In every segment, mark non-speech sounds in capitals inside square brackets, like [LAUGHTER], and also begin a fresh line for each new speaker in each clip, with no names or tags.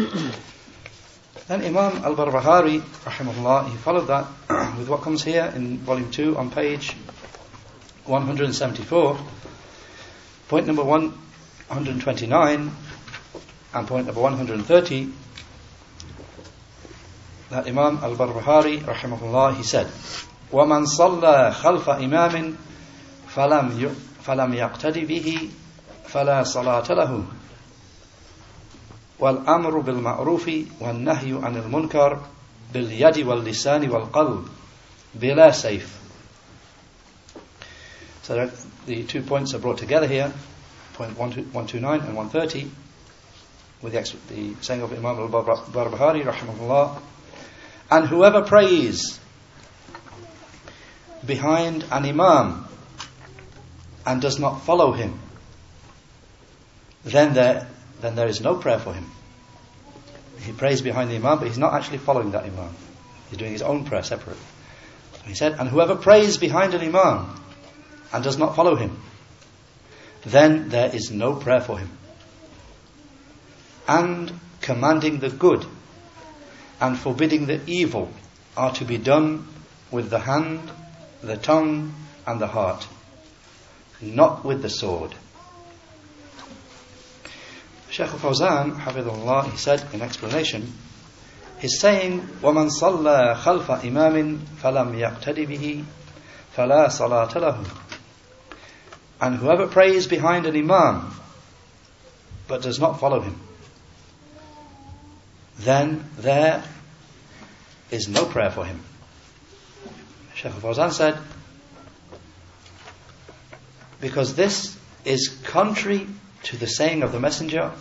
[CLEARS THROAT] then Imam al-Barbahari, rahimahullah, he followed that [CLEARS THROAT] with what comes here in volume 2 on page 174. Point number 129 and point number 130 that Imam al-Barbahari rahimahullah he said وَمَنْ صَلَّى خَلْفَ إِمَامٍ فَلَمْ فَلَمْ يَقْتَدِ بِهِ فَلَا صَلَاةَ لَهُ والأمر بالمعروف والنهي عن المنكر باليد واللسان والقلب بلا سيف So the two points are brought together here, point 129 and 130, with the, the saying of Imam al-Barbahari, rahimahullah, and whoever prays behind an imam and does not follow him, then there, then there is no prayer for him. He prays behind the imam, but he's not actually following that imam. He's doing his own prayer separate. He said, and whoever prays behind an imam and does not follow him, then there is no prayer for him. And commanding the good and forbidding the evil are to be done with the hand, the tongue, and the heart, not with the sword. Shaykh Fawzan, Hafidullah, he said in explanation, he's saying, وَمَنْ صَلَّى خَلْفَ إِمَامٍ فَلَمْ يَقْتَدِ بِهِ فَلَا صَلَاةَ لَهُ And whoever prays behind an imam, but does not follow him, then there is no prayer for him. Shaykh Fawzan said, because this is contrary to the saying of the Messenger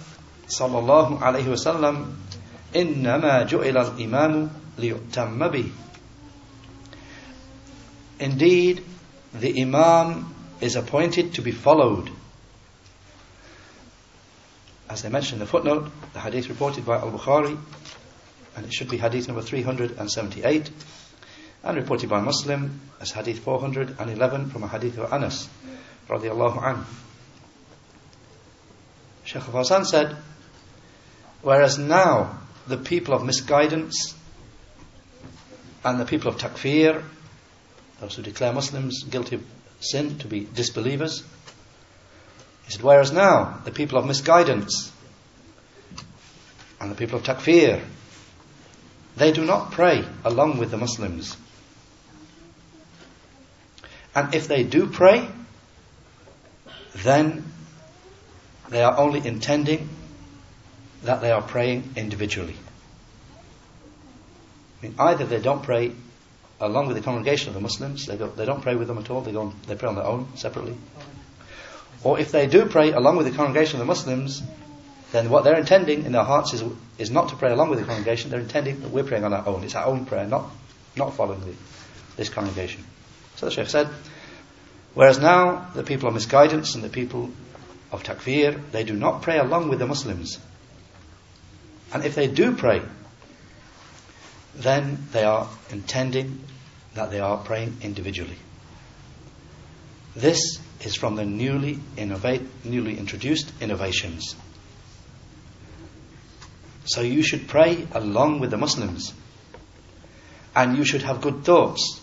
sallallahu alaihi wasallam, "Innama ju'ila al-imamu liyutamma. Indeed, the imam is appointed to be followed. As I mentioned in the footnote, the hadith reported by Al-Bukhari, and it should be hadith number 378, and reported by Muslim as hadith 411 from a hadith of Anas, radiallahu anhu. Sheikh Fawzan said, whereas now the people of misguidance and the people of takfir, those who declare Muslims guilty of sin to be disbelievers, he said, whereas now the people of misguidance and the people of takfir, they do not pray along with the Muslims. And if they do pray, then they are only intending that they are praying individually. I mean, either they don't pray along with the congregation of the Muslims, they, they don't pray with them at all, they, go on, they pray on their own, separately. Or if they do pray along with the congregation of the Muslims, then what they're intending in their hearts is, is not to pray along with the congregation, they're intending that we're praying on our own. It's our own prayer, not, not following the, this congregation. So the Sheikh said, whereas now the people are misguidance and the people of takfir, they do not pray along with the Muslims. And if they do pray, then they are intending that they are praying individually. This is from the newly innovate, newly introduced innovations. So you should pray along with the Muslims. And you should have good thoughts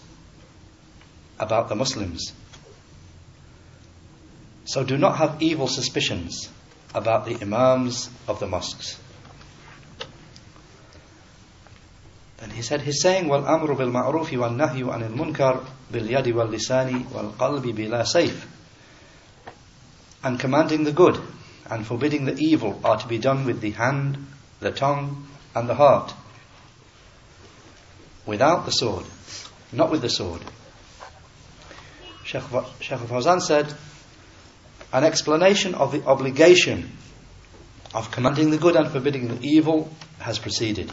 about the Muslims. So do not have evil suspicions about the Imams of the mosques. Then he said, he's saying, وَالْأَمْرُ بِالْمَعْرُوفِ وَالنَّهْيُ عَنِ الْمُنْكَرِ بِالْيَدِ وَاللِّسَانِ وَالْقَلْبِ بِلَا سَيْفٍ And commanding the good and forbidding the evil are to be done with the hand, the tongue, and the heart. Without the sword, not with the sword. Sheikh Fawzan said, an explanation of the obligation of commanding the good and forbidding the evil has proceeded.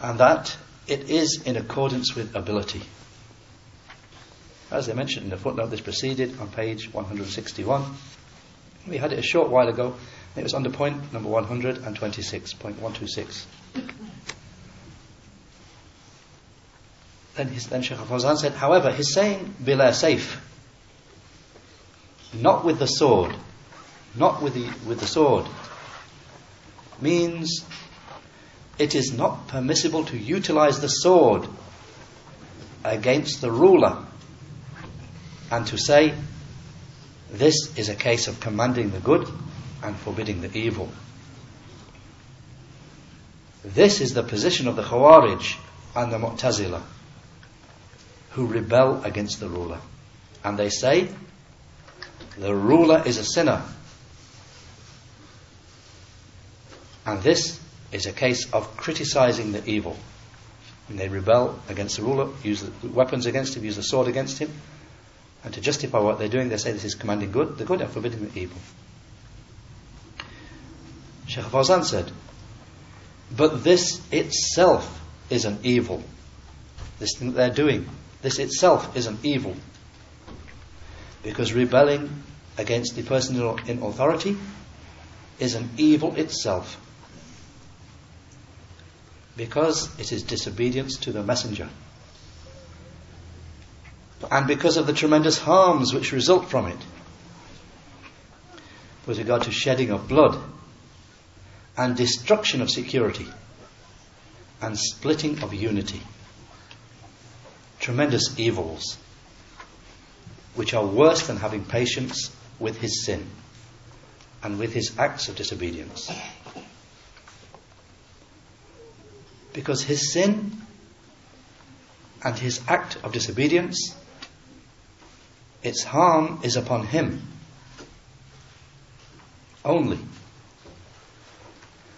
And that it is in accordance with ability. As I mentioned in the footnote, this proceeded on page 161. We had it a short while ago. It was under point number 126.126. Then, his, then Sheikh Fawzan said, however, he's saying bila sayf, not with the sword, not with the, with the sword, means it is not permissible to utilize the sword against the ruler and to say this is a case of commanding the good and forbidding the evil. This is the position of the Khawarij and the Mu'tazila who rebel against the ruler. And they say the ruler is a sinner. And this is a case of criticizing the evil. When they rebel against the ruler, use the weapons against him, use the sword against him, and to justify what they're doing, they say this is commanding good, the good, and forbidding the evil. Sheikh Fawzan said, but this itself is an evil. This thing that they're doing, this itself is an evil. Because rebelling against the person in authority is an evil itself because it is disobedience to the messenger. And because of the tremendous harms which result from it, with regard to shedding of blood and destruction of security and splitting of unity. Tremendous evils which are worse than having patience with his sin and with his acts of disobedience. Because his sin and his act of disobedience, its harm is upon him only.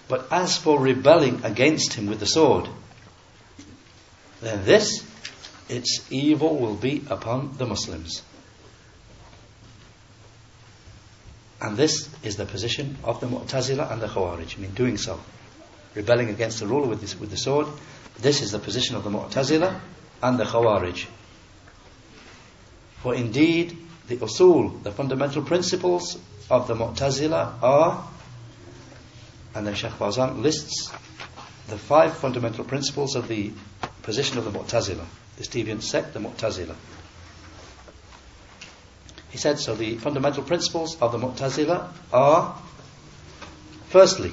But as for rebelling against him with the sword, then this, its evil will be upon the Muslims. And this is the position of the Mu'tazila and the Khawarij. I mean, doing so rebelling against the ruler with, this, with the sword. This is the position of the Mu'tazila and the Khawarij. For indeed, the usul, the fundamental principles of the Mu'tazila are, and then Fawzan lists the five fundamental principles of the position of the Mu'tazila, this deviant sect, the Mu'tazila. He said, so the fundamental principles of the Mu'tazila are, firstly,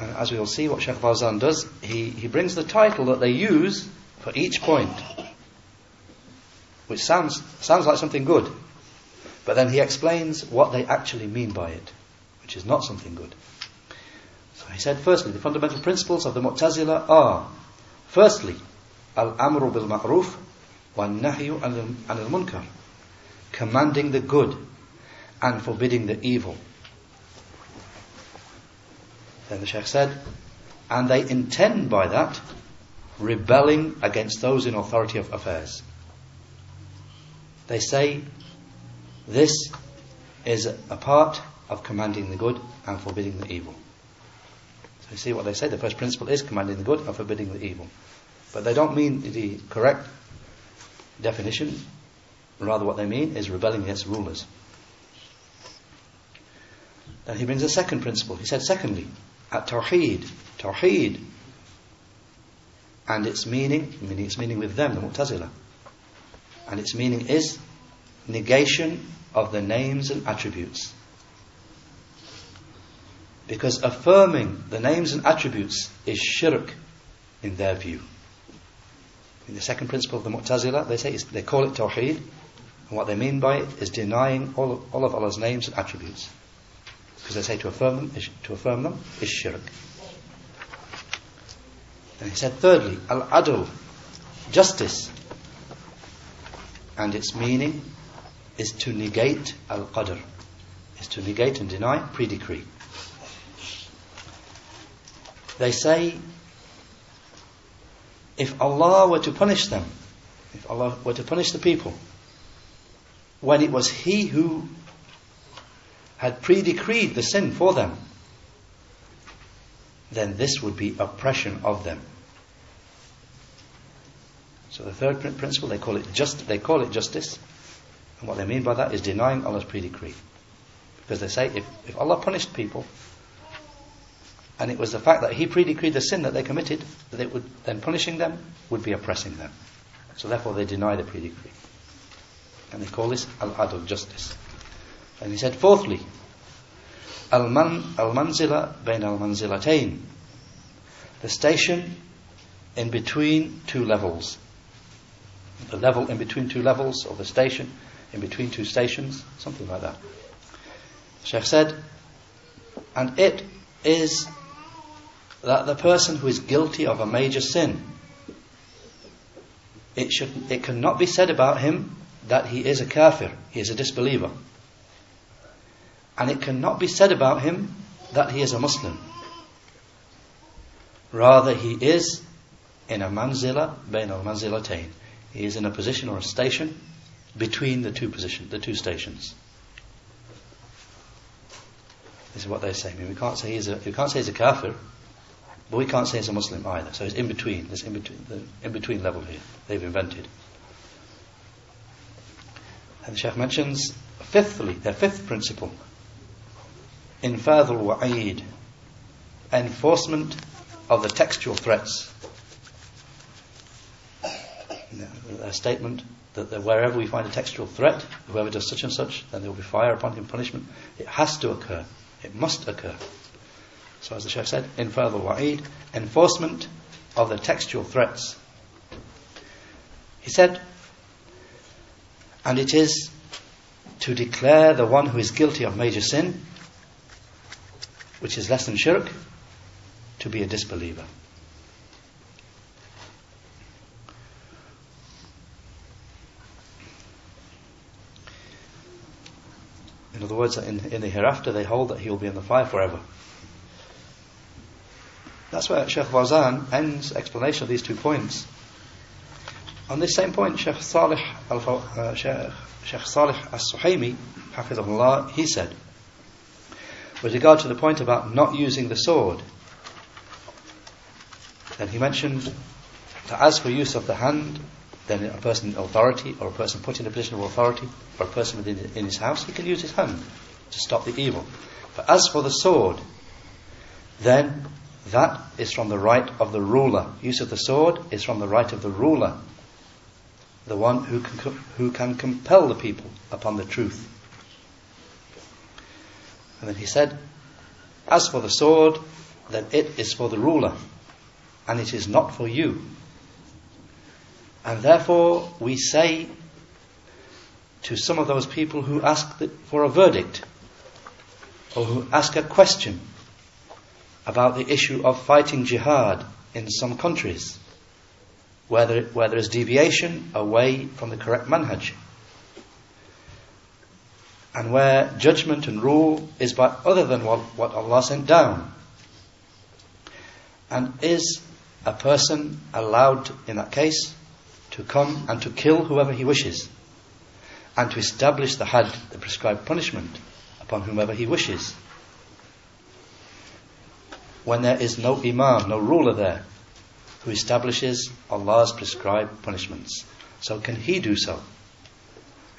and as we will see what Sheikh Fawzan does, he, he brings the title that they use for each point, which sounds, sounds like something good, but then he explains what they actually mean by it, which is not something good. So he said, firstly, the fundamental principles of the Mu'tazila are, firstly, al-amru bil nahyu anil munkar, commanding the good and forbidding the evil. Then the Sheikh said, and they intend by that rebelling against those in authority of affairs. They say this is a part of commanding the good and forbidding the evil. So you see what they say, the first principle is commanding the good and forbidding the evil. But they don't mean the correct definition, rather what they mean is rebelling against rulers. Then he brings a second principle. He said, secondly, at Tawheed. Tawheed. And its meaning, meaning its meaning with them, the Mu'tazila. And its meaning is negation of the names and attributes. Because affirming the names and attributes is shirk in their view. In the second principle of the Mu'tazila, they say they call it Tawheed, and what they mean by it is denying all of, all of Allah's names and attributes. Because they say to affirm them is, to affirm them is shirk. And he said thirdly, al-adl, justice. And its meaning is to negate al-qadr, is to negate and deny pre-decree. They say, if Allah were to punish them, if Allah were to punish the people, when it was He who had pre-decreed the sin for them, then this would be oppression of them. So the third principle, they call it just, they call it justice. And what they mean by that is denying Allah's pre-decree. Because they say if, if Allah punished people, and it was the fact that He pre-decreed the sin that they committed, that it would, then punishing them would be oppressing them. So therefore they deny the pre-decree. And they call this al-adl, justice. And he said, fourthly, Al-manzila bain al-manzilatayn. The station in between two levels. The level in between two levels, or the station in between two stations, something like that. Sheikh said, and it is that the person who is guilty of a major sin, it should, it cannot be said about him that he is a kafir, he is a disbeliever. And it cannot be said about him that he is a Muslim. Rather, he is in a manzila bain al manzilatayn. He is in a position or a station between the two positions, the two stations. This is what they say. I mean, we can't say he's a, we can't say he's a kafir, but we can't say he's a Muslim either. So he's in between. This in between, the in between level here. They've invented. And the Sheikh mentions, fifthly, their fifth principle, infadul wa'id, enforcement of the textual threats. A statement that wherever we find a textual threat, whoever does such and such, then there will be fire upon him, punishment. It has to occur. It must occur. So as the Sheikh said, infadul wa'id, enforcement of the textual threats. He said, and it is to declare the one who is guilty of major sin, which is less than shirk, to be a disbeliever. In other words, in, in the hereafter, they hold that he will be in the fire forever. That's where Sheikh Fawzan ends explanation of these two points. On this same point, Sheikh Salih al uh, Sheikh, Salih as-Suhaimi, Hafizahullah, he said, with regard to the point about not using the sword, then he mentioned that as for use of the hand, then a person in authority, or a person put in a position of authority, or a person within in his house, he can use his hand to stop the evil. But as for the sword, then that is from the right of the ruler. Use of the sword is from the right of the ruler, the one who can, who can compel the people upon the truth. And then he said, As for the sword, then it is for the ruler, and it is not for you. And therefore, we say to some of those people who ask for a verdict, or who ask a question about the issue of fighting jihad in some countries, where there, where there is deviation away from the correct manhaj, and where judgment and rule is by other than what, what Allah sent down. And is a person allowed, in that case, to come and to kill whoever he wishes, and to establish the had, the prescribed punishment, upon whomever he wishes? When there is no imam, no ruler there, who establishes Allah's prescribed punishments. So can he do so?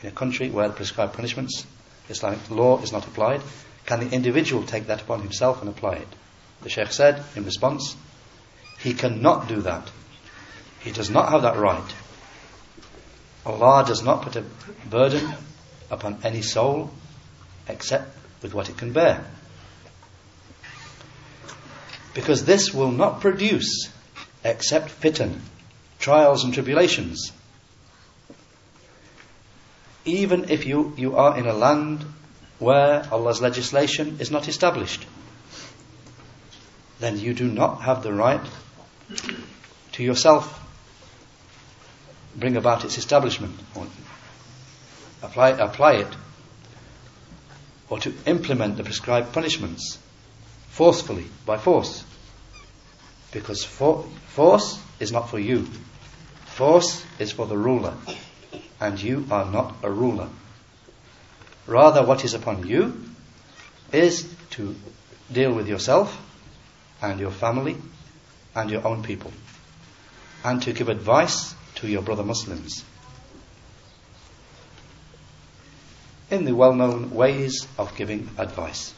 In a country where the prescribed punishments, Islamic law is not applied, can the individual take that upon himself and apply it? The Sheikh said in response, he cannot do that. He does not have that right. Allah does not put a burden upon any soul except with what it can bear. Because this will not produce except fitan, trials and tribulations. Even if you, you are in a land where Allah's legislation is not established, then you do not have the right to yourself bring about its establishment or apply, apply it or to implement the prescribed punishments forcefully by force because for, force is not for you. Force is for the ruler. And you are not a ruler. Rather, what is upon you is to deal with yourself and your family and your own people. And to give advice to your brother Muslims. In the well known ways of giving advice.